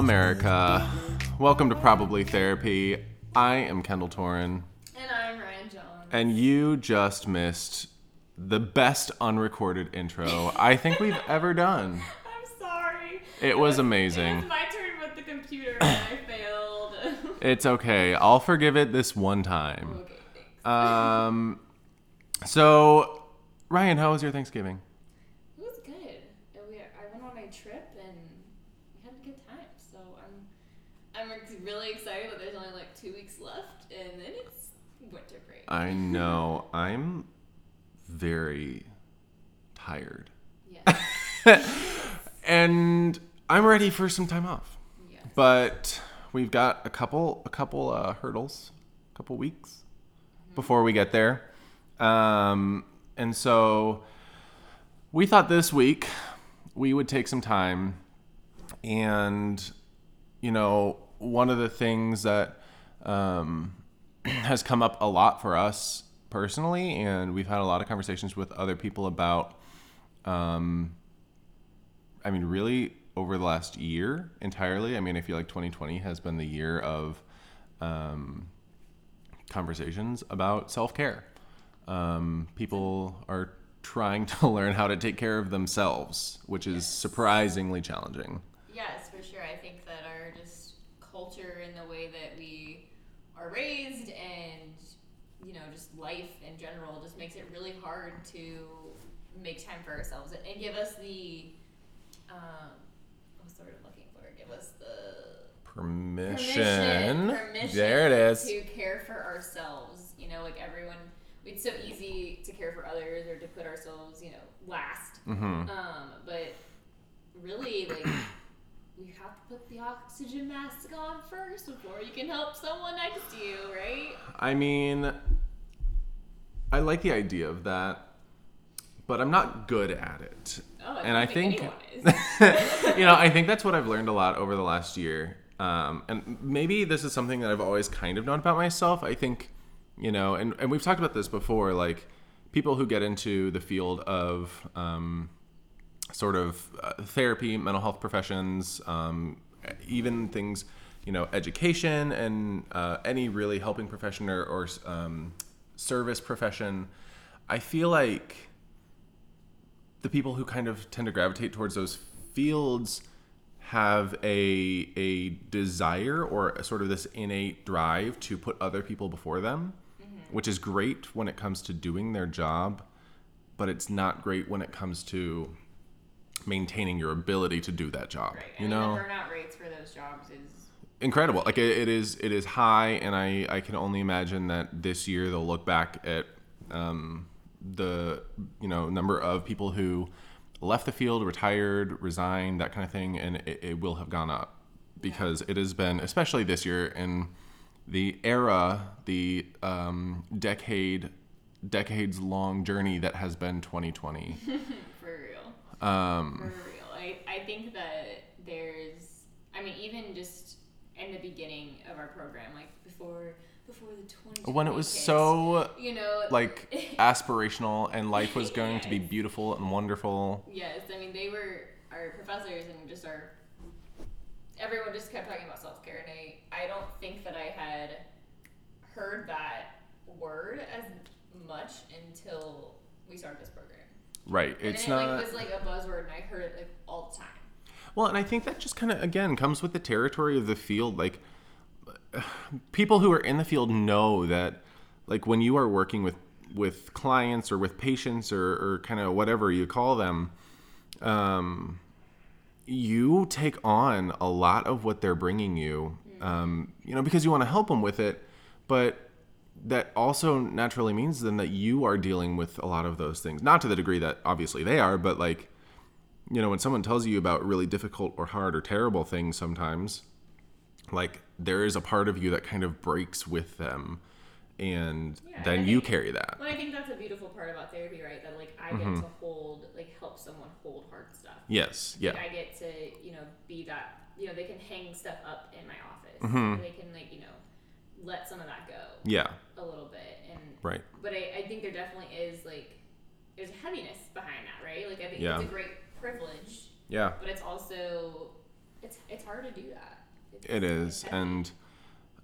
America. Welcome to Probably Therapy. I am Kendall Torin, And I'm Ryan John. and you just missed the best unrecorded intro I think we've ever done. I'm sorry. It was It amazing. was my turn with the computer and I failed. It's okay. I'll forgive it this one time. okay, thanks. Um, so, Ryan, how was your Thanksgiving? it was good. And we, I went on a trip and we had a good time. So I'm I'm ex- really excited that there's only like two weeks left and then it's winter break. I know I'm very tired. yes. and I'm ready for some time off. yes. But we've got a couple a couple uh, hurdles, a couple weeks before we get there. Um, and so we thought this week we would take some time and you know one of the things that um, has come up a lot for us personally and we've had a lot of conversations with other people about um, I mean, really over the last year entirely. I mean, I feel like 2020 has been the year of um, conversations about self care. Um, people are trying to learn how to take care of themselves, which is surprisingly challenging. Yes, for sure. I think that our just culture and the way that we are raised and you know just life in general just makes it really hard to make time for ourselves and, and give us the um, what's the word I'm looking for? Give us the Permission. permission There it is. to care for ourselves. You know, like everyone, it's so easy to care for others or to put ourselves, you know, last. hmm Um, but really, like, you have to put the oxygen mask on first before you can help someone next to you, right? I mean, I like the idea of that, but I'm not good at it. Oh, and I think, you know, I think that's what I've learned a lot over the last year. Um, and maybe this is something that I've always kind of known about myself. I think, you know, and, and we've talked about this before, like people who get into the field of um, sort of uh, therapy, mental health professions, um, even things, you know, education and uh, any really helping profession or, or um, service profession. I feel like the people who kind of tend to gravitate towards those fields have a a desire or a sort of this innate drive to put other people before them, which is great when it comes to doing their job, but it's not great when it comes to maintaining your ability to do that job. Right. You know, the burnout rates for those jobs is incredible. Like it, it is, it is high, and I, I can only imagine that this year they'll look back at um, the, you know, number of people who left the field, retired, resigned, that kind of thing, and it, it will have gone up because it has been, especially this year, in the era, the um, decade, decades long journey that has been 2020. for real. Um, For real. I, I think that there's, I mean, even just in the beginning of our program, like before before the 2020 when it was kids, so you know, like aspirational and life was going to be beautiful and wonderful. Yes, I mean they were our professors and just our everyone just kept talking about self care, and I I don't think that I had heard that word as much until we started this program. Right. And It's it not like, was like a buzzword, and I heard it like all the time. Well, and I think that just kind of again comes with the territory of the field. Like people who are in the field know that like when you are working with with clients or with patients or, or kind of whatever you call them, um, you take on a lot of what they're bringing you, um, you know, because you want to help them with it, but that also naturally means then that you are dealing with a lot of those things. Not to the degree that obviously they are, but like, you know, when someone tells you about really difficult or hard or terrible things sometimes, like there is a part of you that kind of breaks with them and Yeah, then I you think- carry that. Well, I think that's a beautiful part about therapy, right? That like I Mm-hmm. get to hold, like help someone hold hard stuff. Yes, yeah. Like, I get to, you know, be that. You know, they can hang stuff up in my office. Mhm. They can like, you know, let some of that go Yeah, a little bit, and right. but I, I think there definitely is like there's a heaviness behind that, right? Like I think Yeah. it's a great privilege, Yeah. but it's also it's it's hard to do that. It's, It is, heavy. and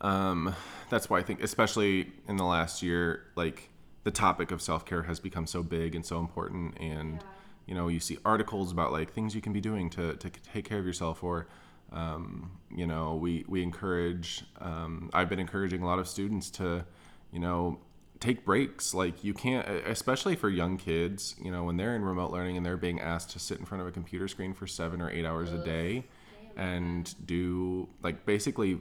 um, that's why I think, especially in the last year, like the topic of self care has become so big and so important. And Yeah. you know, you see articles about like things you can be doing to to take care of yourself, or um, you know, we we encourage. Um, I've been encouraging a lot of students to, you know. Take breaks. Like, you can't, especially for young kids, you know, when they're in remote learning and they're being asked to sit in front of a computer screen for seven or eight hours a day and do like basically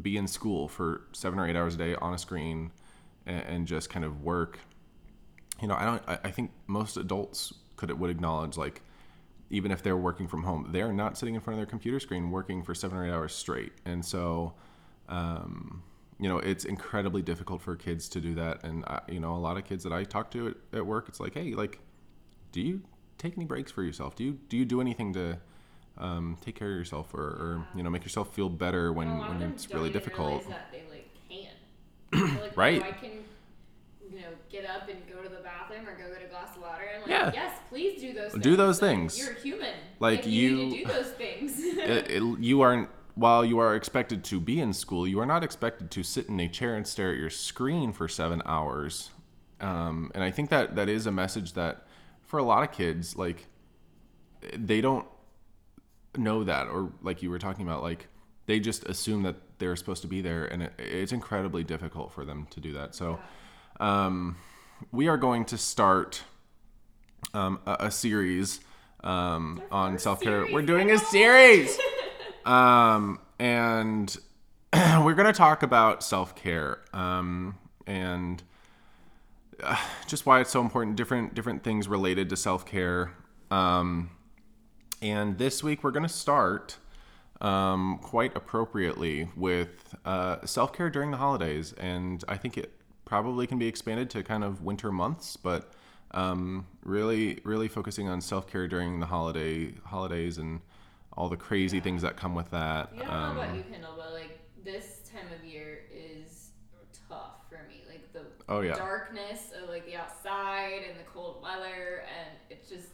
be in school for seven or eight hours a day on a screen and, and just kind of work. You know i don't I, I think most adults could would acknowledge like even if they're working from home they're not sitting in front of their computer screen working for seven or eight hours straight. And so um, you know it's incredibly difficult for kids to do that and I, you know a lot of kids that i talk to at, at work it's like hey like do you take any breaks for yourself do you do you do anything to um, take care of yourself or, or you know make yourself feel better when, And a lot of when it's really difficult they like like, Right. Oh, I can, you know, get up and go to the bathroom or go get a glass of water. And like, Yeah. yes, please do those. Do things. those things. You're human. Like, you, you- do those things. it, it, you aren't while you are expected to be in school you are not expected to sit in a chair and stare at your screen for seven hours. Um, and i think that that is a message that for a lot of kids like they don't know that or like you were talking about like they just assume that they're supposed to be there and it, it's incredibly difficult for them to do that. So um, we are going to start um, a, a series um, on self-care. We're doing a series um, and we're going to talk about self-care um, and uh, just why it's so important different different things related to self-care. Um, and this week we're going to start um, quite appropriately with uh, self-care during the holidays. And i think it probably can be expanded to kind of winter months but um, really really focusing on self-care during the holiday holidays and all the crazy things that come with that You don't um, know about you, Kendall, but like this time of year is tough for me. Like the Oh, yeah. darkness of like the outside and the cold weather, and it's just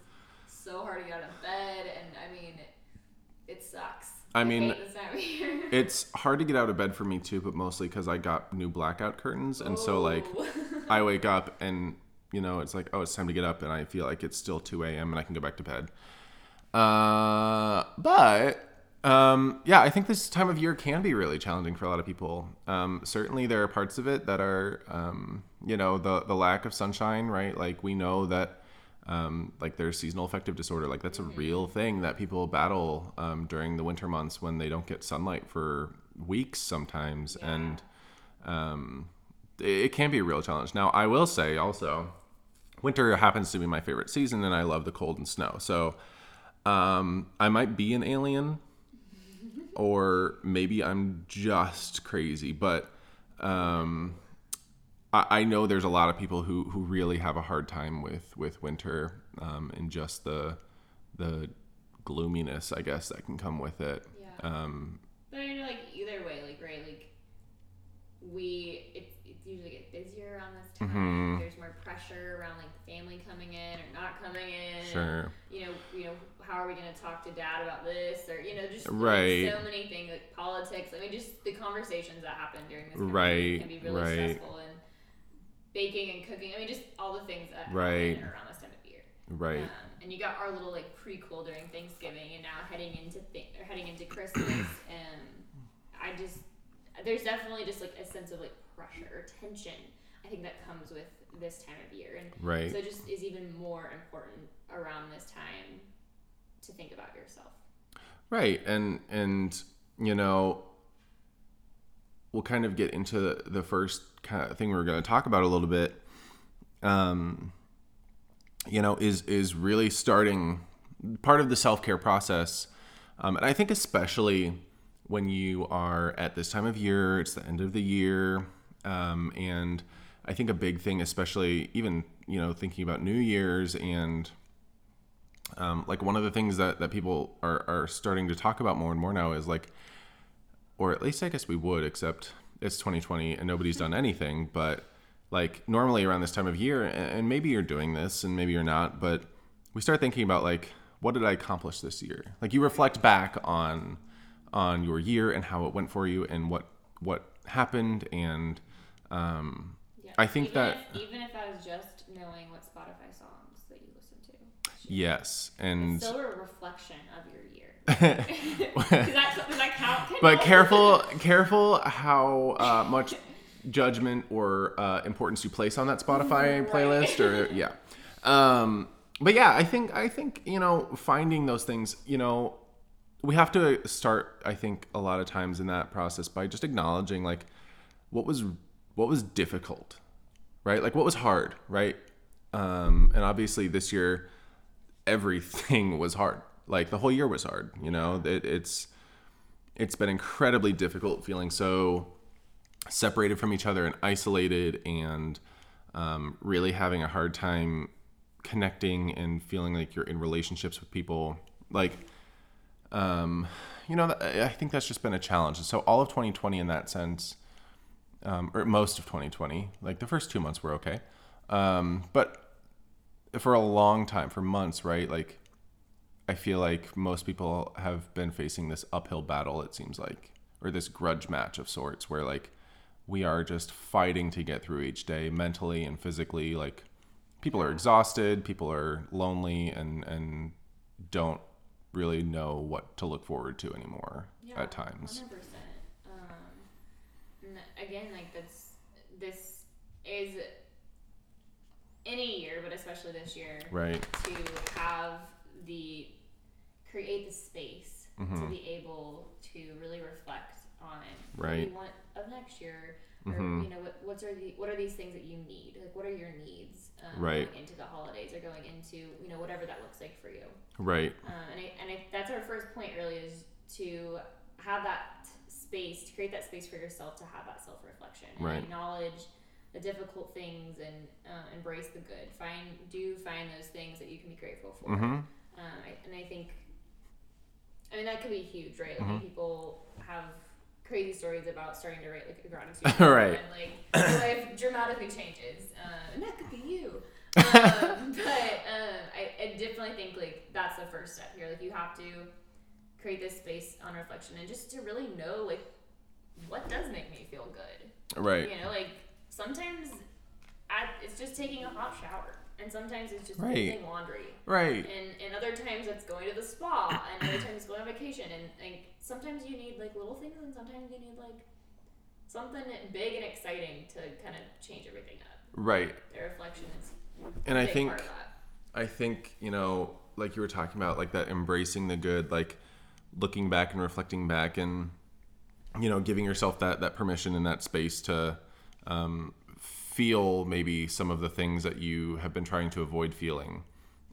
so hard to get out of bed. And I mean, it sucks. I mean, hate this time of year. it's hard to get out of bed for me too but mostly because i got new blackout curtains and so like Oh. I wake up and you know it's like oh it's time to get up and I feel like it's still 2 a.m. and I can go back to bed. Uh, but um, yeah, I think this time of year can be really challenging for a lot of people. Um, certainly, there are parts of it that are um, you know the the lack of sunshine, right? Like we know that. Um, like there's seasonal affective disorder like that's a real thing that people battle um, during the winter months when they don't get sunlight for weeks sometimes Yeah. and um, it it can be a real challenge. Now, I will say also, winter happens to be my favorite season, and I love the cold and snow. So, um, I might be an alien, or maybe I'm just crazy, but um, I, I know there's a lot of people who who really have a hard time with with winter um, and just the the gloominess, I guess, that can come with it. Yeah. Um, But I know, like either way, like right, like we it, usually get busier around this time. Mhm. There's more pressure around like family coming in or not coming in. sure. You know, you know, how are we going to talk to dad about this, or you know, just Right. so many things like politics. I mean, just the conversations that happen during this time Right, can be really right. stressful and baking and cooking. I mean, just all the things that Right. happen around this time of year. Right. Um, and you got our little like prequel during Thanksgiving, and now heading into th- or heading into Christmas, and I just there's definitely just like a sense of like pressure or tension. I think that comes with this time of year, and Right. so it just is even more important around this time to think about yourself. Right, and and you know, we'll kind of get into the, the first kind of thing we're going to talk about a little bit. Um, you know, is is really starting part of the self care process, um, and I think especially when you are at this time of year, it's the end of the year, um, and I think a big thing, especially even you know thinking about New Year's and um, like one of the things that, that people are, are starting to talk about more and more now is like or at least i guess we would except it's 2020 and nobody's done anything but like normally around this time of year and, maybe you're doing this and maybe you're not but we start thinking about like what did I accomplish this year? Like you reflect back on on your year and how it went for you and what what happened and um, Yeah. I think even that if, even if I was just knowing what Spotify songs that you listen to, yes and it's still a reflection of your year. Does that, does that count? but careful careful how uh, much judgment or uh, importance you place on that spotify Right. playlist or yeah um, but yeah i think i think you know finding those things you know we have to start i think a lot of times in that process by just acknowledging like what was what was difficult right like what was hard right um, and obviously this year everything was hard. Like the whole year was hard you know? It, it's it's been incredibly difficult feeling so separated from each other and isolated and um, really having a hard time connecting and feeling like you're in relationships with people. Like um, you know i think that's just been a challenge. So all of 2020 in that sense um, or most of 2020 like the first two months were okay. Um, but for a long time for months right? Like i feel like most people have been facing this uphill battle it seems like or this grudge match of sorts where like we are just fighting to get through each day mentally and physically. Like people are exhausted people are lonely and and don't really know what to look forward to anymore at times. Hundred percent. Um, and again, like that's this is any year, but especially this year, right to have the create the space to be able to really reflect on what Right. you want of next year, or Mhm. you know what what's are the what are these things that you need? Like what are your needs um, Right. going into the holidays or going into you know whatever that looks like for you. right Um, and I, and I, that's our first point really is to have that space, to create that space for yourself to have that self reflection Right. acknowledge the difficult things and uh, embrace the good. Find do find those things that you can be grateful for. mm-hmm. Um, I, and I think, I mean, that could be huge, right? Like Mhm. people have crazy stories about starting to write like a gratitude Right. and like your life dramatically changes, uh, and that could be you. um, but um, I, I definitely think like that's the first step here. Like you have to create this space on reflection and just to really know like what does make me feel good. right You know, like sometimes I, it's just taking a hot shower, and sometimes it's just Right. folding laundry, right and and other times it's going to the spa, and other times it's going on vacation, and like sometimes you need like little things, and sometimes you need like something big and exciting to kind of change everything up. right The reflection is and i think part of that. I think, you know, like you were talking about, like that embracing the good, like looking back and reflecting back and, you know, giving yourself that, that permission and that space to um, feel maybe some of the things that you have been trying to avoid feeling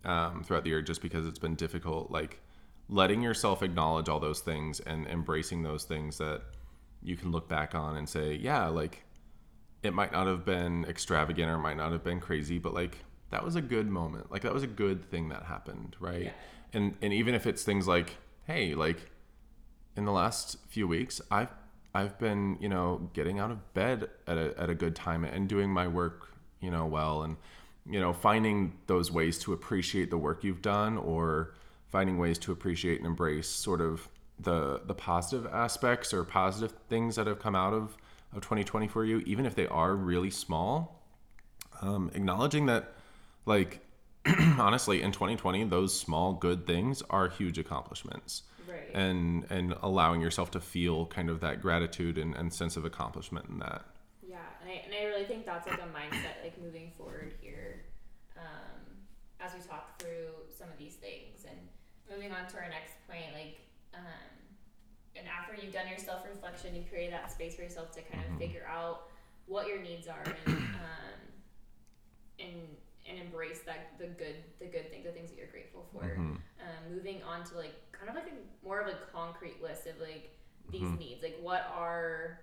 um, throughout the year just because it's been difficult. Like letting yourself acknowledge all those things and embracing those things that you can look back on and say, yeah, like it might not have been extravagant or it might not have been crazy, but like that was a good moment. Like that was a good thing that happened, right? Yeah. And and even if it's things like, hey, like in the last few weeks, I've I've been, you know, getting out of bed at a at a good time and doing my work, you know, well and you know, finding those ways to appreciate the work you've done or finding ways to appreciate and embrace sort of the the positive aspects or positive things that have come out of of 2020 for you, even if they are really small. Um, acknowledging that, like, honestly, in 2020, those small good things are huge accomplishments, Right. and and allowing yourself to feel kind of that gratitude and, and sense of accomplishment in that. Yeah, and I, and I really think that's like a mindset like moving forward here um, as we talk through some of these things and moving on to our next point like um, and after you've done your self-reflection you create that space for yourself to kind of figure out what your needs are and um, and and embrace that the good the good things the things that you're grateful for Mhm. um, moving on to like kind of like a more of a concrete list of like these Mhm. needs like what are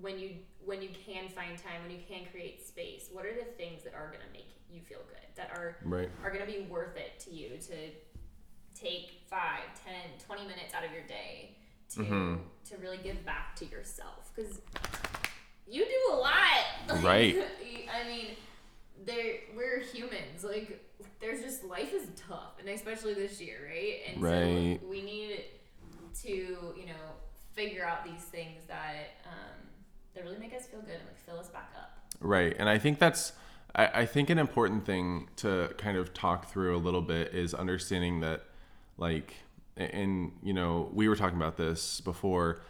when you when you can find time when you can create space what are the things that are going to make you feel good that are Right. are going to be worth it to you to take 5 10 20 minutes out of your day to Mhm. to really give back to yourself because you do a lot Like, Right. i mean there we're humans. Like there's just life is tough, and especially this year, right? And Right. so we need to you know figure out these things that um, that really make us feel good and like fill us back up. Right. And I think that's, I, I think an important thing to kind of talk through a little bit is understanding that, like, and, you know, we were talking about this before.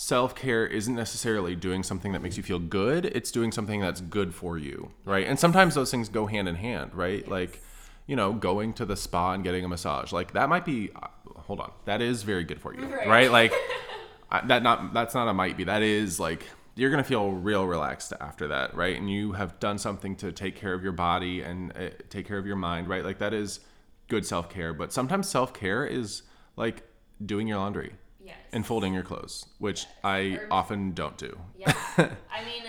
Self care isn't necessarily doing something that makes you feel good, it's doing something that's good for you. Right. And sometimes those things go hand in hand, right? Like, you know, going to the spa and getting a massage. Like, that might be, uh, hold on, that is very good for you. Right. right? Like, I- that not that's not a might be that is like you're gonna feel real relaxed after that right and you have done something to take care of your body and uh, take care of your mind right like that is good self-care but sometimes self-care is like doing your laundry Yes. And folding your clothes which i Or- often don't do Yeah, I mean,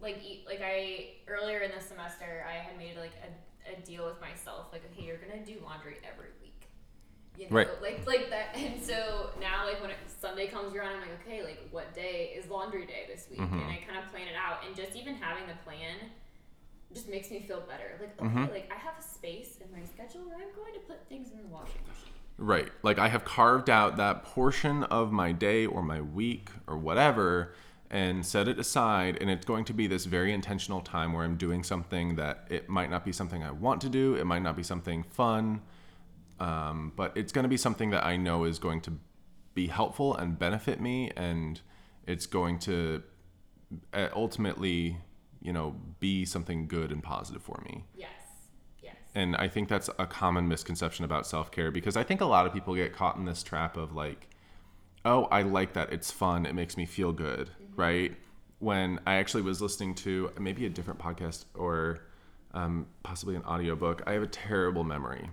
like e- like I earlier in the semester, I had made like a, a deal with myself, like okay, you're gonna do laundry every week, you know, Right. like like that. And so now, like when it, Sunday comes around, I'm like, okay, like what day is laundry day this week? Mm-hmm. And I kind of plan it out, and just even having the plan just makes me feel better. Like okay, Mm-hmm. like I have a space in my schedule where I'm going to put things in the washing machine. Right. Like I have carved out that portion of my day or my week or whatever and set it aside and it's going to be this very intentional time where I'm doing something that it might not be something I want to do, it might not be something fun, um, but it's going to be something that I know is going to be helpful and benefit me and it's going to uh, ultimately, you know, be something good and positive for me. Yes, And I think that's a common misconception about self care because I think a lot of people get caught in this trap of like, oh, I like that. It's fun. It makes me feel good. Right. When I actually was listening to maybe a different podcast or um, possibly an audiobook, I have a terrible memory.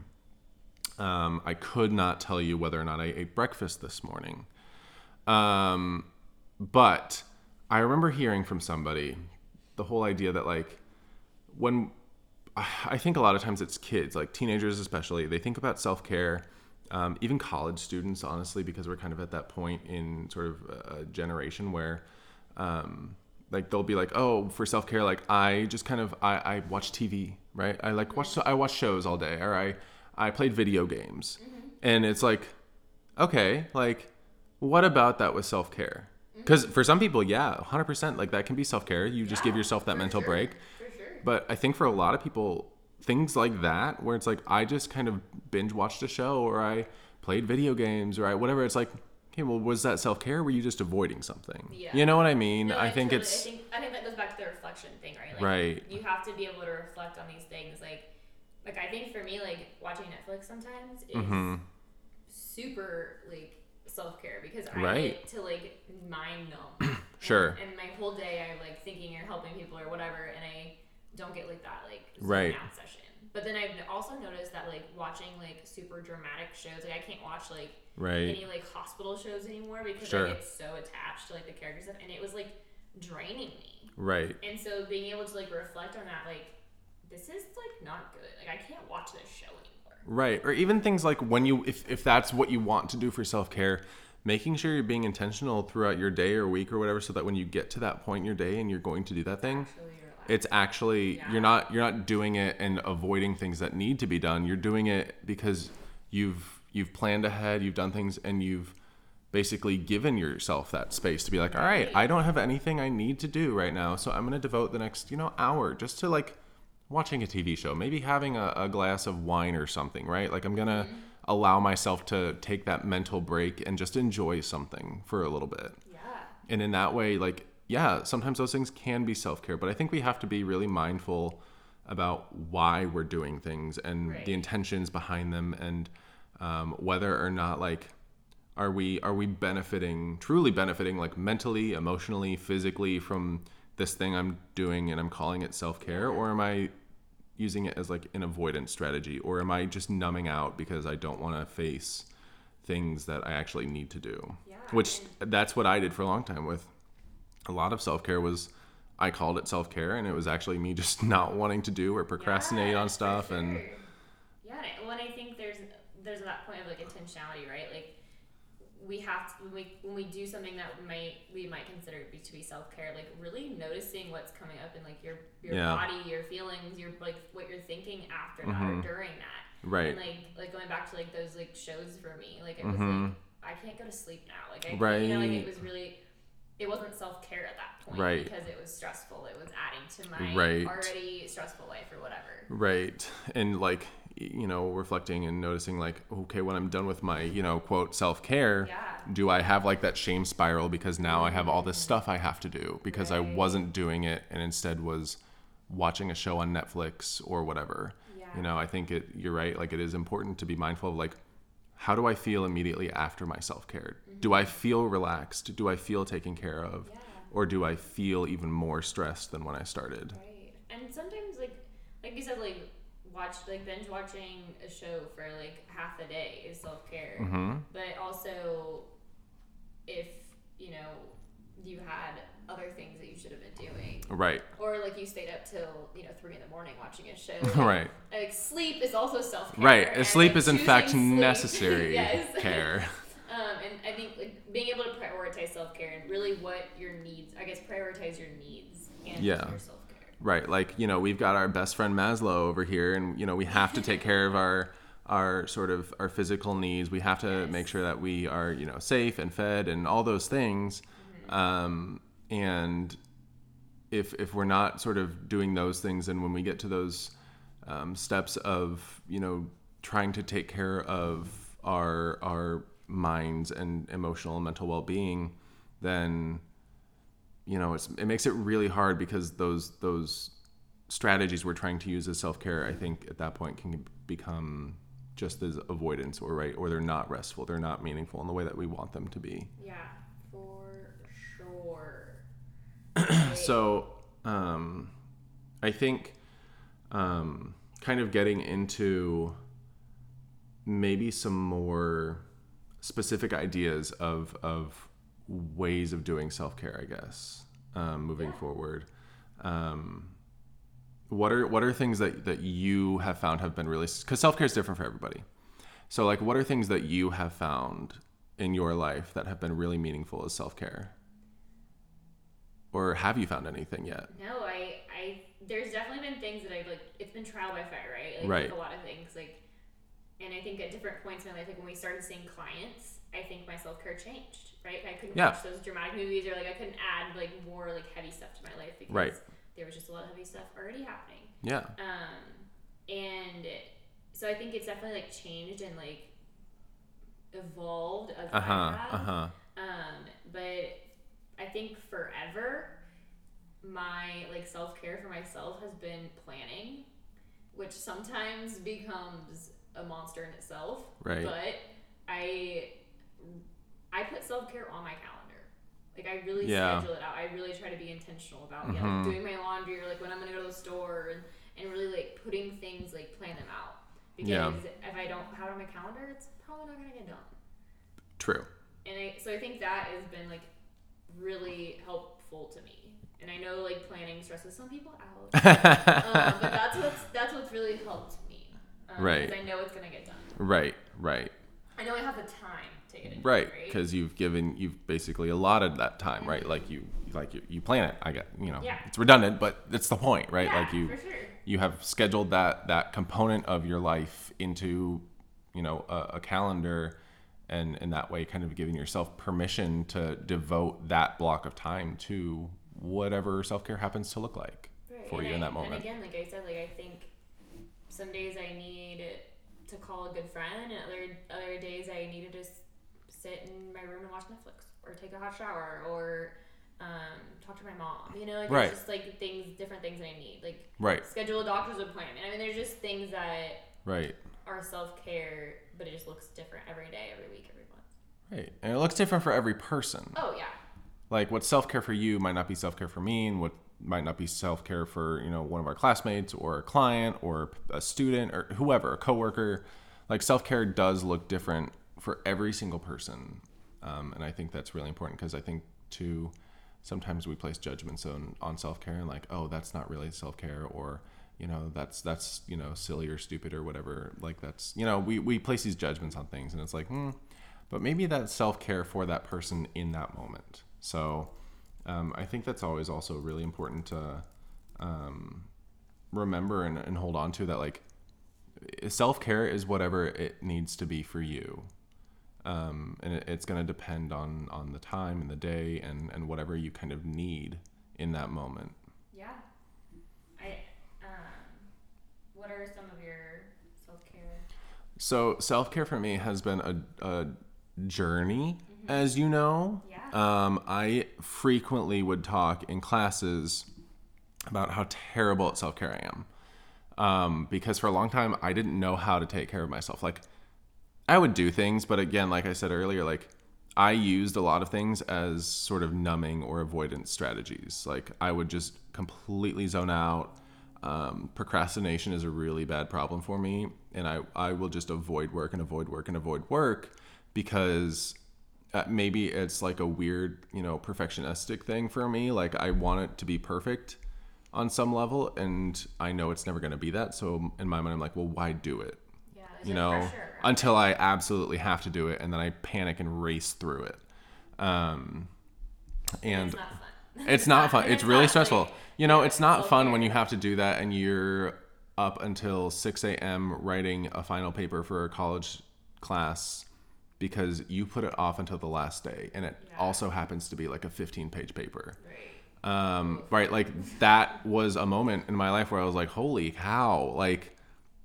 Um, I could not tell you whether or not I ate breakfast this morning. Um, but I remember hearing from somebody the whole idea that, like, when I think a lot of times it's kids, like teenagers especially, they think about self care. Um, even college students, honestly, because we're kind of at that point in sort of a generation where, um, like they'll be like, oh, for self care, like I just kind of I, I watch TV, right? I like watch I watch shows all day, or I I played video games, and it's like, okay, like what about that was self care? Because for some people, yeah, hundred percent, like that can be self care. You just give yourself that mental sure, break. But I think for a lot of people, things like that, where it's like I just kind of binge watched a show or I played video games or I whatever, it's like, okay, well, was that self care? Or were you just avoiding something? Yeah. You know what I mean? No, I think totally- it's I think, I think that goes back to the reflection thing, right? Like, Right. You have to be able to reflect on these things. Like, like I think for me, like watching Netflix sometimes is Mm-hmm. super like self care because I Right. get to like mind numb. Sure. And, and my whole day I'm like thinking or helping people or whatever, and I don't get like that like Right. out session. But then I've also noticed that like watching like super dramatic shows, like I can't watch like right. any like hospital shows anymore because Sure. I get so attached to like the characters stuff, and it was like draining me. Right. And so being able to like reflect on that, like this is like not good. Like I can't watch this show anymore. Right. Or even things like when you, if, if that's what you want to do for self care, making sure you're being intentional throughout your day or week or whatever, so that when you get to that point in your day and you're going to do that thing, Actually. It's actually Yeah. you're not you're not doing it and avoiding things that need to be done you're doing it because you've you've planned ahead you've done things and you've basically given yourself that space to be like all right i don't have anything i need to do right now so i'm going to devote the next you know hour just to like watching a tv show maybe having a, a glass of wine or something right like i'm going to mm-hmm. allow myself to take that mental break and just enjoy something for a little bit yeah. and in that way like yeah sometimes those things can be self-care but i think we have to be really mindful about why we're doing things and Right. the intentions behind them and um, whether or not like are we are we benefiting truly benefiting like mentally emotionally physically from this thing i'm doing and i'm calling it self-care? Or am i using it as like an avoidance strategy? Or am i just numbing out because i don't want to face things that i actually need to do? Yeah, which that's what i did for a long time with a lot of self-care was i called it self-care and it was actually me just not wanting to do or procrastinate Yeah, on stuff and sure. yeah and I- well, and I think there's there's that point of like intentionality right like we have to when we when we do something that might we might consider to be, to be self care, like really noticing what's coming up in like your your Yeah. body, your feelings, your like what you're thinking after that Mhm. or during that. Right. And like like going back to like those like shows for me, like it was Mhm. like I can't go to sleep now. Like I can't- you know like it was really it wasn't self care at that point Right. because it was stressful. It was adding to my Right. already stressful life or whatever. Right. And like, you know, reflecting and noticing, like, okay, when I'm done with my, you know, quote, self care, Yeah. do I have like that shame spiral because now I have all this mm-hmm. stuff I have to do because I wasn't doing it and instead was watching a show on Netflix or whatever. Yeah. You know, I think it, you're right. Like, it is important to be mindful of, like, how do I feel immediately after my self care? Do I feel relaxed? Do I feel taken care of? Yeah. Or do I feel even more stressed than when I started? Right. And sometimes like like you said, like watch like binge watching a show for like half a day is self care. hmm But also if, you know, you had other things that you should have been doing. Right. Or like you stayed up till, you know, three in the morning watching a show. Right. Like sleep is also self care. Right. Sleep is in fact necessary yes. care. Um, and I think like being able to prioritize self care and really what your needs, I guess, prioritize your needs and Yeah. your self care. Right. Like, you know, we've got our best friend Maslow over here and, you know, we have to take care of our our sort of our physical needs. We have to Yes. make sure that we are, you know, safe and fed and all those things. Um, and if if we're not sort of doing those things and when we get to those um, steps of, you know, trying to take care of our our minds and emotional and mental well-being, then you know it makes it really hard because those those strategies we're trying to use as self-care i think at that point can become just as avoidance or right or they're not restful they're not meaningful in the way that we want them to be. Yeah, for sure. so um, i think um, kind of getting into maybe some more specific ideas of of ways of doing self-care i guess um, moving Yeah. forward. Um, what are what are things that that you have found have been really because self-care is different for everybody. So like what are things that you have found in your life that have been really meaningful as self-care or have you found anything yet No, I, I, there's definitely been things that I've like. It's been trial by fire, right? Like Right. with a lot of things, like, and I think at different points in my life, like when we started seeing clients, I think my self care changed, right? I couldn't Yeah. watch those dramatic movies, or like I couldn't add like more like heavy stuff to my life because Right. there was just a lot of heavy stuff already happening. yeah Um, and so I think it's definitely like changed and like evolved as uh-huh uh-huh Um, but I think forever, my like self care for myself has been planning, which sometimes becomes a monster in itself. Right. But I, I put self care on my calendar. Like I really Yeah. schedule it out. I really try to be intentional about yeah, Mhm. like doing my laundry or like when I'm gonna go to the store and, and really like putting things like plan them out. Because Yeah. if I don't have it on my calendar, it's probably not gonna get done true and I, so I think that has been like really helpful to me. And I know like planning stresses some people out, um, but that's what's that's what's really helped me. Um, Right. Because I know it's gonna get done. right right I know I have the time to get it. right Done, right. because you've given you've basically allotted that time right like you like you, you plan it i get you know Yeah. it's redundant but it's the point right yeah, like you for sure. you have scheduled that that component of your life into you know a, a calendar and in that way kind of giving yourself permission to devote that block of time to whatever self-care happens to look like Right. for and you in that moment And again, like I said, like I think some days I need to call a good friend, and other other days I need to just sit in my room and watch Netflix, or take a hot shower, or um, talk to my mom. You know, like Right. there's just like things, different things that I need, like right schedule a doctor's appointment. I mean, there's just things that right are self care, but it just looks different every day, every week, every month. right and it looks different for every person. Oh yeah, like what self-care for you might not be self-care for me and what might not be self-care for you know one of our classmates or a client or a student or whoever a coworker. Like self-care does look different for every single person um, and i think that's really important because i think too sometimes we place judgments on on self-care and like oh that's not really self-care or you know that's that's you know silly or stupid or whatever like that's you know we we place these judgments on things and it's like hmm, but maybe that's self care for that person in that moment. So um, I think that's always also really important to um, remember and, and hold on to that like self care is whatever it needs to be for you. Um, and it, it's going to depend on on the time and the day and and whatever you kind of need in that moment. Yeah. I. Um, what are some of your self care? So self care for me has been a, a journey, as you know. Yeah. Um, I frequently would talk in classes about how terrible at self care I am. Um, because for a long time I didn't know how to take care of myself. Like I would do things, but again, like I said earlier, like I used a lot of things as sort of numbing or avoidance strategies. Like I would just completely zone out. Um, procrastination is a really bad problem for me, and I I will just avoid work and avoid work and avoid work because uh, maybe it's like a weird, you know, perfectionistic thing for me. Like I want it to be perfect on some level, and I know it's never going to be that. So in my mind, I'm like, well, why do it? Yeah. you know, until I absolutely have to do it, and then I panic and race through it. Um, and it's not fun. it's not fun. It's really stressful. like, You know, yeah, it's not fun when you have to do that and you're up until 6 a.m. writing a final paper for a college class because you put it off until the last day. And it Yeah. also happens to be like a 15 page paper. Right. Um, right. Like that was a moment in my life where I was like, holy cow, like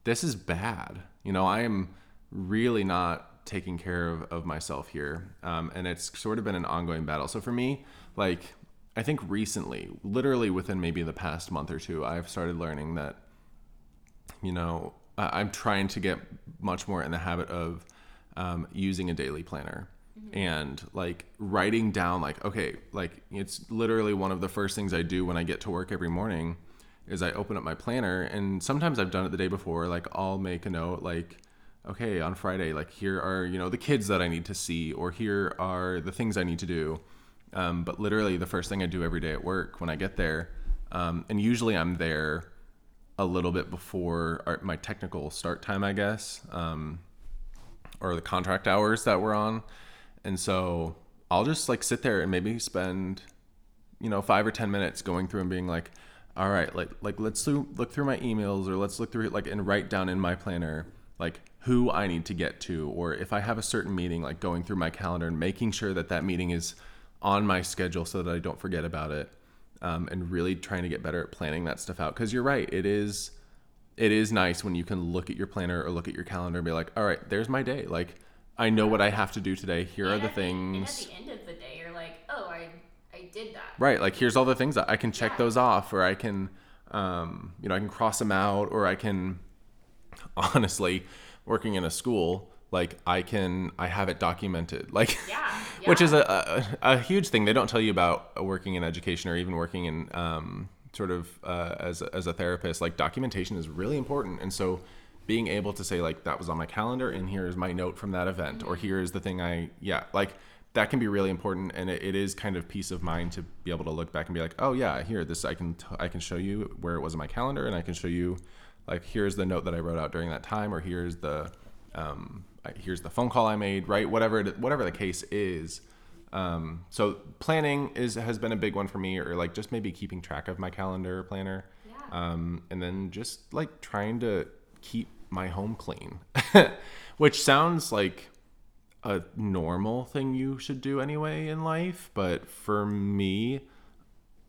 this is bad. You know, I am really not taking care of, of myself here. Um, and it's sort of been an ongoing battle. So for me, like, I think recently, literally within maybe the past month or two, I've started learning that, you know, I'm trying to get much more in the habit of um, using a daily planner and like writing down, like, okay, like it's literally one of the first things I do when I get to work every morning is I open up my planner and sometimes I've done it the day before. Like I'll make a note like, okay, on Friday, like here are, you know, the kids that I need to see or here are the things I need to do. Um, but literally the first thing I do every day at work when I get there, um, and usually I'm there a little bit before our, my technical start time, I guess, um, or the contract hours that we're on. And so I'll just like sit there and maybe spend you know five or ten minutes going through and being like all right like like let's look through my emails or let's look through it like and write down in my planner like who i need to get to or if i have a certain meeting like going through my calendar and making sure that that meeting is on my schedule so that i don't forget about it um, and really trying to get better at planning that stuff out because you're right it is it is nice when you can look at your planner or look at your calendar and be like all right there's my day like i know what i have to do today here are And the and things at the end of the day, you're like, oh, I, I did that. right like here's all the things that i can check Yeah. those off or i can um, you know i can cross them out or i can honestly working in a school like i can i have it documented like Yeah. which is a, a, a huge thing. They don't tell you about working in education or even working in um, sort of uh, as, a, as a therapist. Like documentation is really important. And so being able to say like that was on my calendar and here's my note from that event or here's the thing i yeah like that can be really important. And it, it is kind of peace of mind to be able to look back and be like oh yeah here this i can t- i can show you where it was in my calendar and i can show you like here's the note that i wrote out during that time or here's the um, here's the phone call i made right? Whatever it, whatever the case is. Um, so planning is has been a big one for me or like just maybe keeping track of my calendar planner. Yeah. um, and then just like trying to keep my home clean which sounds like a normal thing you should do anyway in life but for me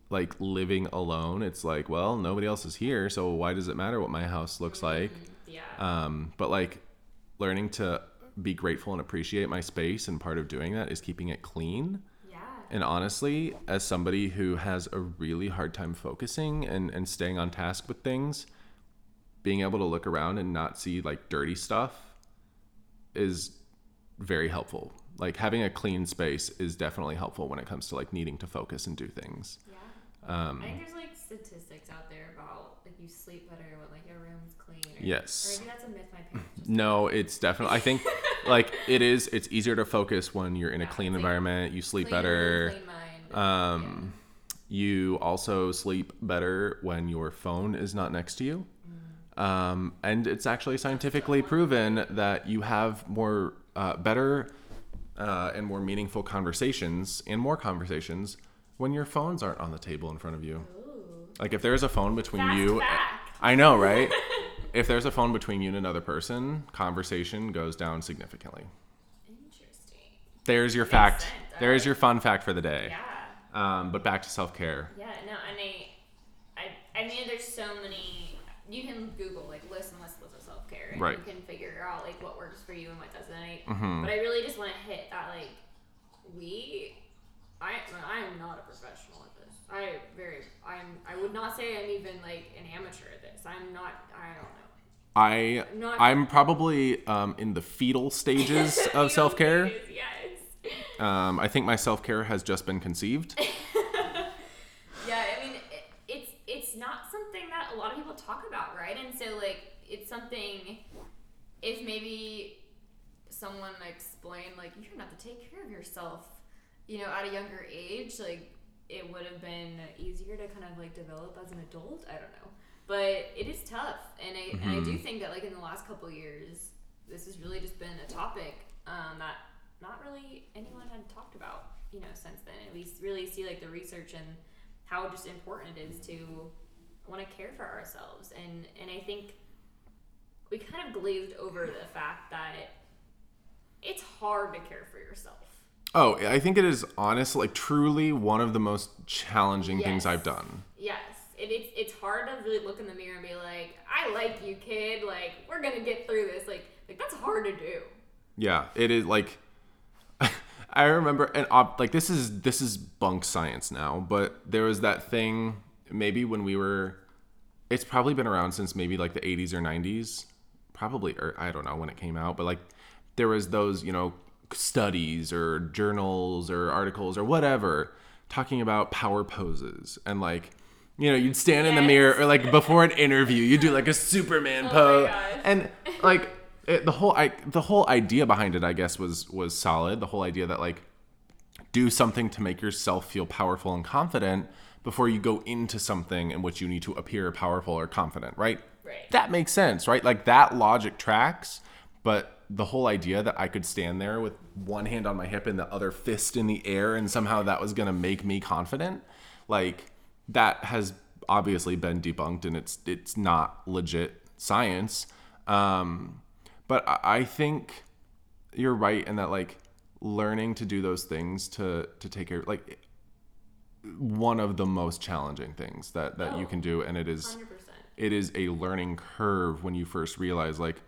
like living alone it's like well nobody else is here so why does it matter what my house looks like? Yeah. um, but like learning to be grateful and appreciate my space and part of doing that is keeping it clean yeah. and honestly as somebody who has a really hard time focusing and, and staying on task with things being able to look around and not see like dirty stuff is very helpful like having a clean space is definitely helpful when it comes to like needing to focus and do things Yeah. um, I think there's like statistics out there about like you sleep better when like your room's clean. Or, Yes. Or maybe that's a myth my No, it's definitely. I think like it is. It's easier to focus when you're in a clean environment. You sleep clean better. Clean mind. Um, you also sleep better when your phone is not next to you. Um, and it's actually scientifically proven that you have more uh, better uh, and more meaningful conversations and more conversations when your phones aren't on the table in front of you. Like if there's a phone between Fast you, fact. I know, right? if there's a phone between you and another person, conversation goes down significantly. Interesting. There's your fact. sense. There's your fun fact for the day. Yeah. Um, but back to self care. Yeah, no, and I, I, I mean, there's so many. You can Google like lists and lists, lists of self care, and Right. you can figure out like what works for you and what doesn't. I, Mhm. But I really just want to hit that like we, I, I am not a professional at this. I very, I'm, I would not say I'm even like an amateur at this. I'm not. I don't know. I Not- I'm probably um, in the fetal stages of self care. Yes. Um, I think my self care has just been conceived. Yeah, I mean, it, it's it's not something that a lot of people talk about, right? And so, like, it's something. If maybe someone explained, like, you don't have to take care of yourself, you know, at a younger age, like, it would have been easier to kind of like develop as an adult. I don't know, but it is tough, and I and I do think that like in the last couple years, this has really just been a topic um, that not really anyone had talked about, you know, since then. And we really see like the research and how just important it is to want to care for ourselves. And and I think we kind of glazed over the fact that it's hard to care for yourself. Oh, I think it is honestly, like, truly one of the most challenging things I've done. Yes, it, it's it's hard to really look in the mirror and be like, I like you, kid. Like we're gonna get through this. Like like that's hard to do. Yeah, it is like I remember and uh, like this is this is bunk science now, but there was that thing maybe when we were it's probably been around since maybe like the 80s or 90s, probably or I don't know when it came out, but like there was those, you know, studies or journals or articles or whatever talking about power poses and like you know, you'd stand in the mirror or like before an interview, you do like a Superman Oh pose and like it, the whole I the whole idea behind it I guess was was solid. The whole idea that like do something to make yourself feel powerful and confident before you go into something in which you need to appear powerful or confident, right? Right. That makes sense, right? Like that logic tracks, but the whole idea that I could stand there with one hand on my hip and the other fist in the air and somehow that was going to make me confident, like that has obviously been debunked and it's it's not legit science. Um but I I think you're right in that like learning to do those things to to take care like one of the most challenging things that that you Oh. can do and it is it is a learning curve when you first realize like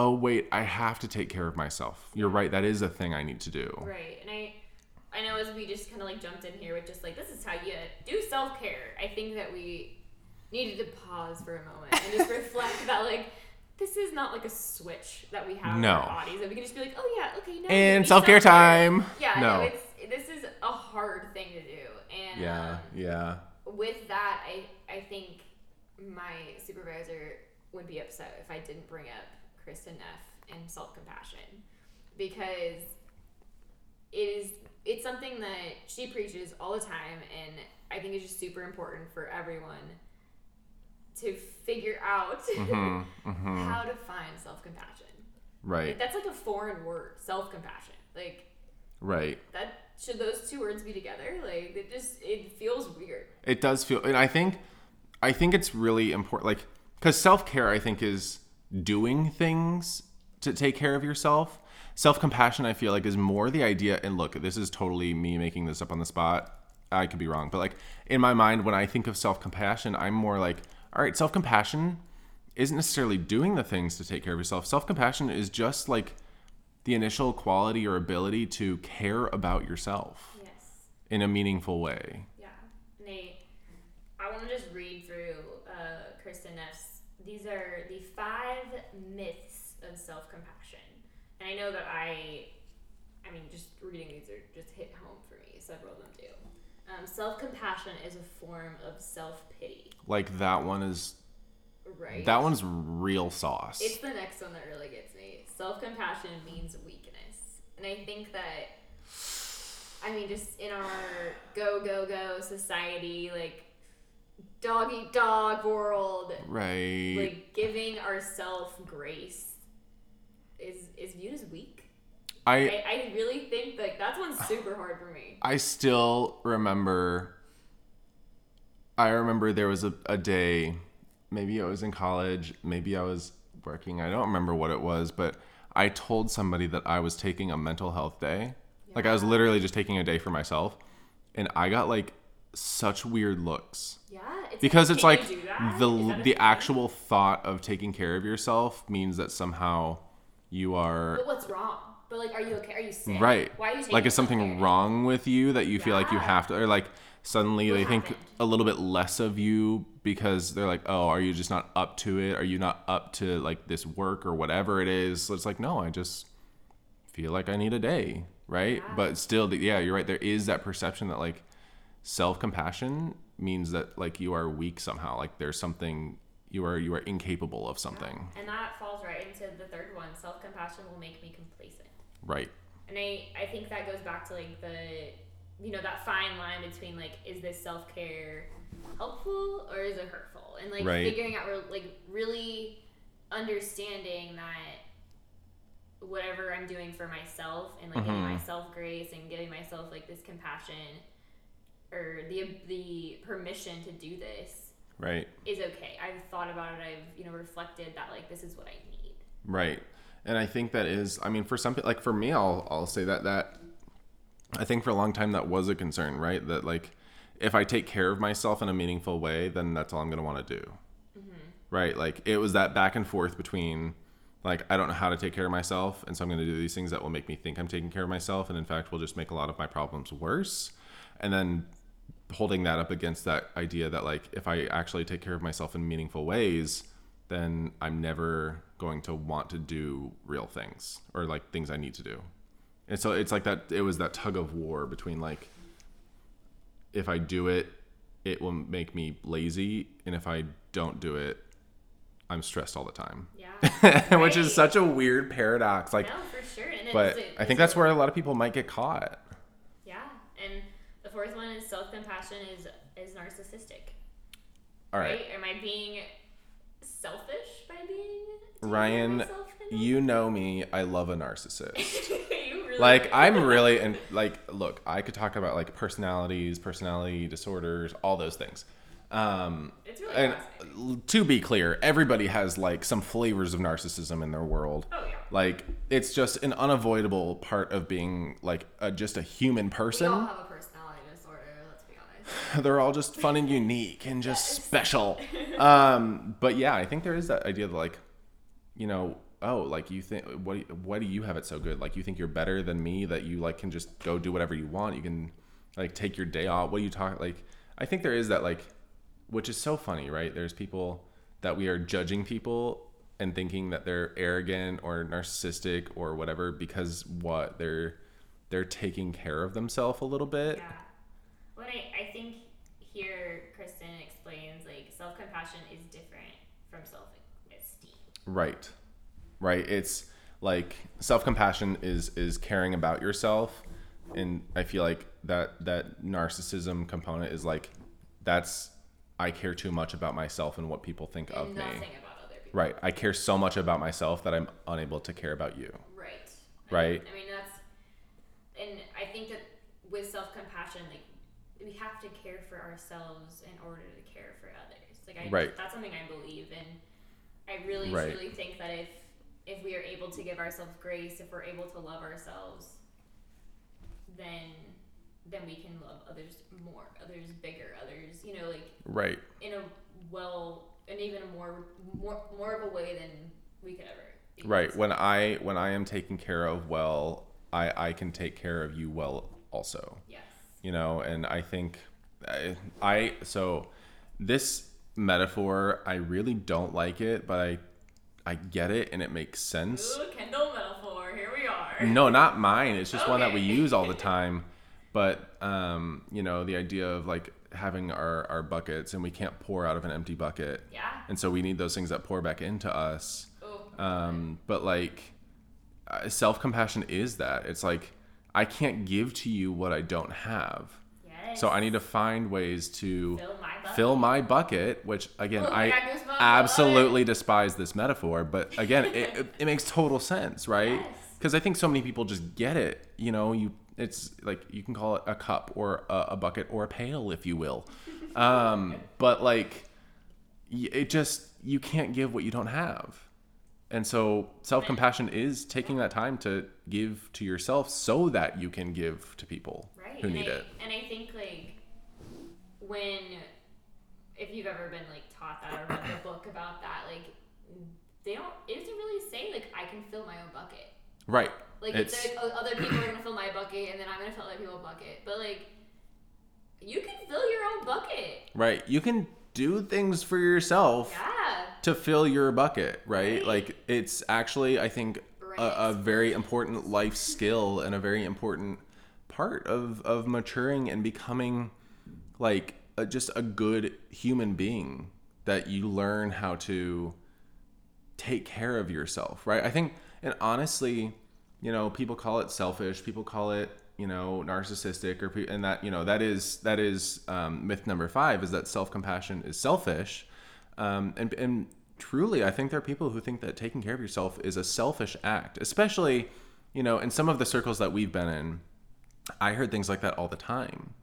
oh wait i have to take care of myself you're right that is a thing i need to do Right. And I I know as we just kind of like jumped in here with just like this is how you do self care. I think that we needed to pause for a moment and just reflect that like this is not like a switch that we have in No. our bodies that we can just be like, oh yeah, okay, now and maybe self-care time Yeah, no no, it's this is a hard thing to do, and yeah um, yeah with that, I I think my supervisor would be upset if I didn't bring up Kristin Neff and self compassion because it is it's something that she preaches all the time, and I think it's just super important for everyone to figure out Mhm, mhm. how to find self compassion. right That's like a foreign word, self compassion. Like right that should those two words be together? Like it just it feels weird. it does feel and i think i think it's really important like because self-care i think is doing things to take care of yourself self-compassion i feel like is more the idea and look this is totally me making this up on the spot i could be wrong but like in my mind when i think of self-compassion i'm more like all right self-compassion isn't necessarily doing the things to take care of yourself self-compassion is just like the initial quality or ability to care about yourself Yes. in a meaningful way Yeah. Nate, I want to just read through uh, Kristin Neff's. These are the five myths of self compassion. And I know that I, I mean, just reading these are just hit home for me. Several of them do. Um, self compassion is a form of self pity, like that one is right? That one's real sauce. It's the next one that really gets me. Self compassion means weakness. And I think that, I mean, just in our go, go, go society, like dog eat dog world, right. like giving ourselves grace is, is viewed as weak. I I, I really think like that's one's super hard for me. I still remember. I remember there was a, a day, maybe I was in college, maybe I was working. I don't remember what it was, but I told somebody that I was taking a mental health day. Like I was literally just taking a day for myself, and I got like such weird looks Yeah, it's because it's like that? Is the the actual thought of taking care of yourself means that somehow you are But what's wrong? But like, are you okay? Are you sick? Right. Why are you taking like is something self-care? wrong with you that you feel like you have to or like suddenly What they think a little bit less of you because they're like, "Oh, are you just not up to it? Are you not up to like this work or whatever it is?" So it's like, "No, I just feel like I need a day." Right? Yeah. But still the- yeah, you're right. There is that perception that like self-compassion means that like you are weak somehow. Like there's something you are you are incapable of something. And that falls right into the third one. Self compassion will make me complacent. Right. And I, I think that goes back to like the, you know, that fine line between like, is this self care helpful or is it hurtful? And like Right. figuring out, re- like really understanding that whatever I'm doing for myself and like giving Mhm. myself grace and giving myself like this compassion or the the permission to do this Right. is okay. I've thought about it. I've you know reflected that like this is what I need. Right. And I think that is, I mean, for some people, like for me, I'll, I'll say that, that I think for a long time that was a concern, right? That like, if I take care of myself in a meaningful way, then that's all I'm going to want to do. Mm-hmm. Right. Like it was that back and forth between like, I don't know how to take care of myself. And so I'm going to do these things that will make me think I'm taking care of myself. And in fact, will just make a lot of my problems worse. And then holding that up against that idea that like if I actually take care of myself in meaningful ways, then I'm never going to want to do real things or like things I need to do. And so it's like that it was that tug of war between like if I do it, it will make me lazy, and if I don't do it, I'm stressed all the time. Yeah. Which is such a weird paradox. Like no, for sure. And but I think that's where a lot of people might get caught. Yeah, and the fourth one is self compassion is is narcissistic. All right. Right? Am I being selfish by being taking care of Ryan, you know me, I love a narcissist. really like. I'm really and like look, I could talk about like personalities, personality disorders, all those things. Um It's really and to be clear, everybody has like some flavors of narcissism in their world. Oh yeah. Like it's just an unavoidable part of being like a, just a human person. a personality disorder. Let's be honest. They're all just fun and unique and just Yes. special. Um, but yeah, I think there is that idea that like, you know, oh, like you think what why do you have it so good? Like you think you're better than me that you like can just go do whatever you want. You can like take your day off. What are you talk like? I think there is that like, which is so funny, right? There's people that we are judging people and thinking that they're arrogant or narcissistic or whatever because what they're they're taking care of themselves a little bit. Yeah. When I, I think here Kristin explains like self compassion is different from self esteem. Right. Right. It's like self-compassion is is caring about yourself and I feel like that that narcissism component is like that's I care too much about myself and what people think of And me. about other people. Right. I care so much about myself that I'm unable to care about you. Right. Right. I mean that's and I think that with self compassion, like we have to care for ourselves in order to care for others. Like I Right. that's something I believe and I really Right. truly think that if if we are able to give ourselves grace, if we're able to love ourselves, then then we can love others more, others bigger, others, you know, like Right. in a well and even a more more more of a way than we could ever. Right. When I when I am taken care of well, I I can take care of you well also. Yes. you know and i think I, I so this metaphor i really don't like it but i i get it and it makes sense Ooh, Kendall metaphor. Here we are. no not mine it's just one that we use all the time but um you know the idea of like having our our buckets and we can't pour out of an empty bucket Yeah. and so we need those things that pour back into us Ooh. um, but like self compassion is that it's like I can't give to you what I don't have. yes. So I need to find ways to fill my bucket. fill my bucket, which again, Ooh, I I got goosebumps. absolutely despise this metaphor, but again, it, it, makes total sense, right? Yes. because I think so many people just get it. You know, you it's like you can call it a cup or a, a bucket or a pail, if you will. Um, but like, it just you can't give what you don't have, and so self compassion is taking that time to give to yourself so that you can give to people right who and need I, it. and i think like when if you've ever been like taught that or read the book about that like they don't it doesn't really say like i can fill my own bucket Right. like it's it's, like other people are gonna fill my bucket and then i'm gonna fill other people's bucket but like you can fill your own bucket right. You can do things for yourself. yeah to fill your bucket, right? Right. Like it's actually, I think, a, a very important life skill and a very important part of of maturing and becoming like a, just a good human being that you learn how to take care of yourself, right? I think, and honestly, you know, people call it selfish, people call it, you know, narcissistic, or and that, you know, that is that is um, myth number five is that self compassion is selfish, um, and and truly, I think there are people who think that taking care of yourself is a selfish act, especially, you know, in some of the circles that we've been in. I heard things like that all the time.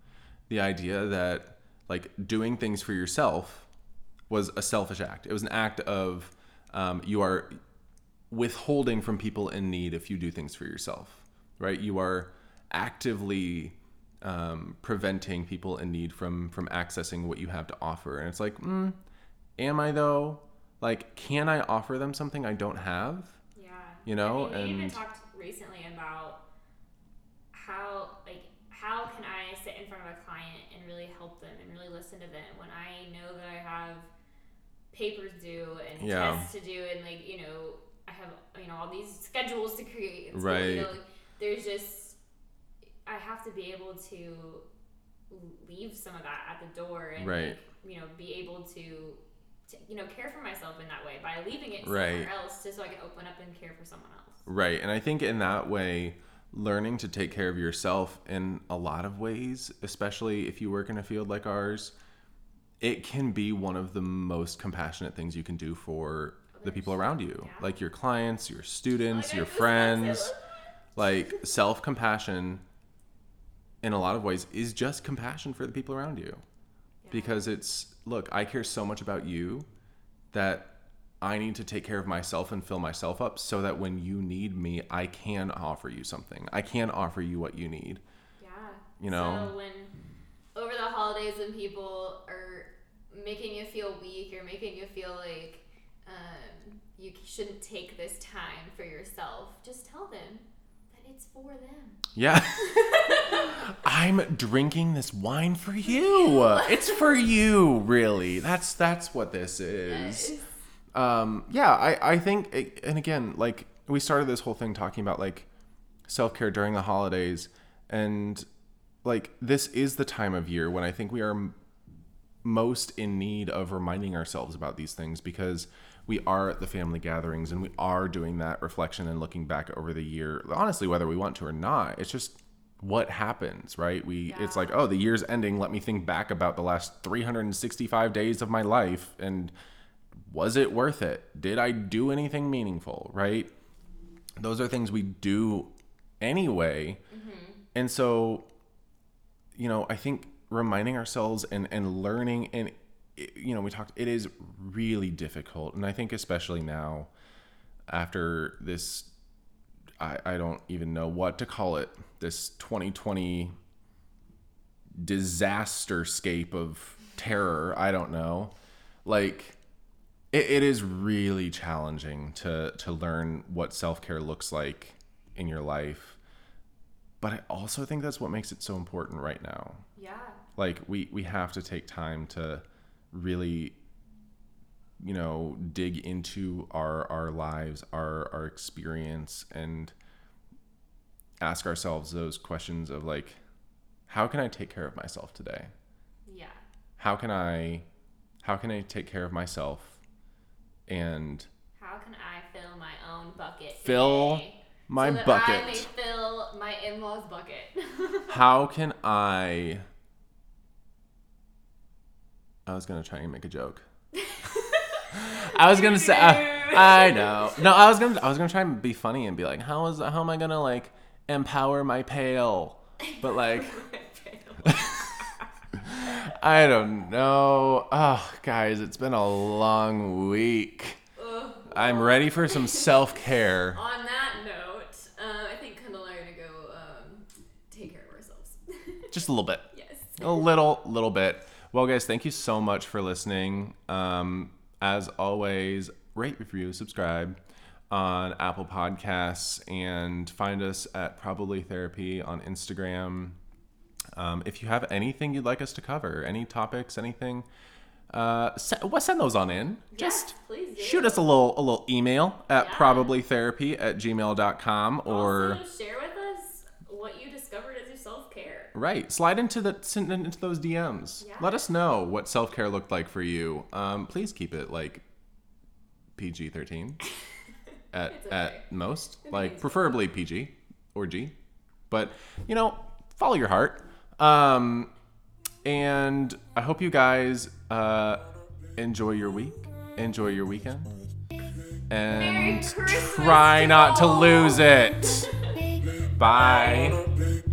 The idea that like doing things for yourself was a selfish act. It was an act of um, you are withholding from people in need if you do things for yourself, right? You are actively um, preventing people in need from from accessing what you have to offer, and it's like, mm, am I though? Like, can I offer them something I don't have? Yeah. You know, I mean, we even talked recently about how like how can I sit in front of a and really help them and really listen to them when I know that I have papers due and Yeah. tests to do and like you know I have you know all these schedules to create school, Right. you know like, there's just I have to be able to leave some of that at the door and Right. like, you know be able to, to you know care for myself in that way by leaving it Right. somewhere else just so I can open up and care for someone else. Right. And I think in that way, learning to take care of yourself in a lot of ways, especially if you work in a field like ours, it can be one of the most compassionate things you can do for the people around you, Yeah. like your clients, your students, Like, your friends. Like self compassion, in a lot of ways, is just compassion for the people around you because it's look i care so much about you that i need to take care of myself and fill myself up so that when you need me i can offer you something. I can offer you what you need. Yeah. You know? So when over the holidays when people are making you feel weak or making you feel like um, you shouldn't take this time for yourself, just tell them that it's for them. yeah. I'm drinking this wine for you. it's for you really. That's that's what this is um yeah i i think it, and again like we started this whole thing talking about like self-care during the holidays. And like this is the time of year when i think we are m- most in need of reminding ourselves about these things because we are at the family gatherings and we are doing that reflection and looking back over the year honestly whether we want to or not it's just what happens right? We it's like oh the year's ending. Let me think back about the last 365 days of my life. And was it worth it? Did i do anything meaningful right? Those are things we do anyway. Mm-hmm. And so you know i think reminding ourselves and and learning and you know we talked it is really difficult. And i think especially now after this i i don't even know what to call it this 2020 disaster scape of terror i don't know. Like it, it is really challenging to to learn what self-care looks like in your life but i also think that's what makes it so important right now Yeah. like we we have to take time to really you know dig into our our lives our our experience and ask ourselves those questions of like how can i take care of myself today Yeah. how can i how can i take care of myself and How can I fill my own bucket? Fill today my so that bucket I may fill my in-laws' bucket. how can i i was going to try and make a joke I was gonna say. Uh, I, I know. No, I was gonna. I was gonna try and be funny and be like, how is how am I gonna like empower my pail? But like, I don't know. Oh, guys, it's been a long week. Ugh. I'm ready for some self care. On that note, uh, I think Kendall and I are gonna go um, take care of ourselves. Just a little bit. yes. a little little bit well guys thank you so much for listening um, as always rate review subscribe on apple podcasts and find us at probably therapy on instagram um, if you have anything you'd like us to cover any topics anything uh, send, well, send those on in just yes, please shoot us a little a little email at Yeah. probablytherapy at gmail.com or also share with us what you discovered as your self care. Right. Slide into the send into those DMs. Yeah. Let us know what self care looked like for you. Um, please keep it like PG thirteen at okay. at most, like preferably PG or G. But you know, follow your heart. Um, and I hope you guys uh, enjoy your week, enjoy your weekend, and try not to lose it. Bye.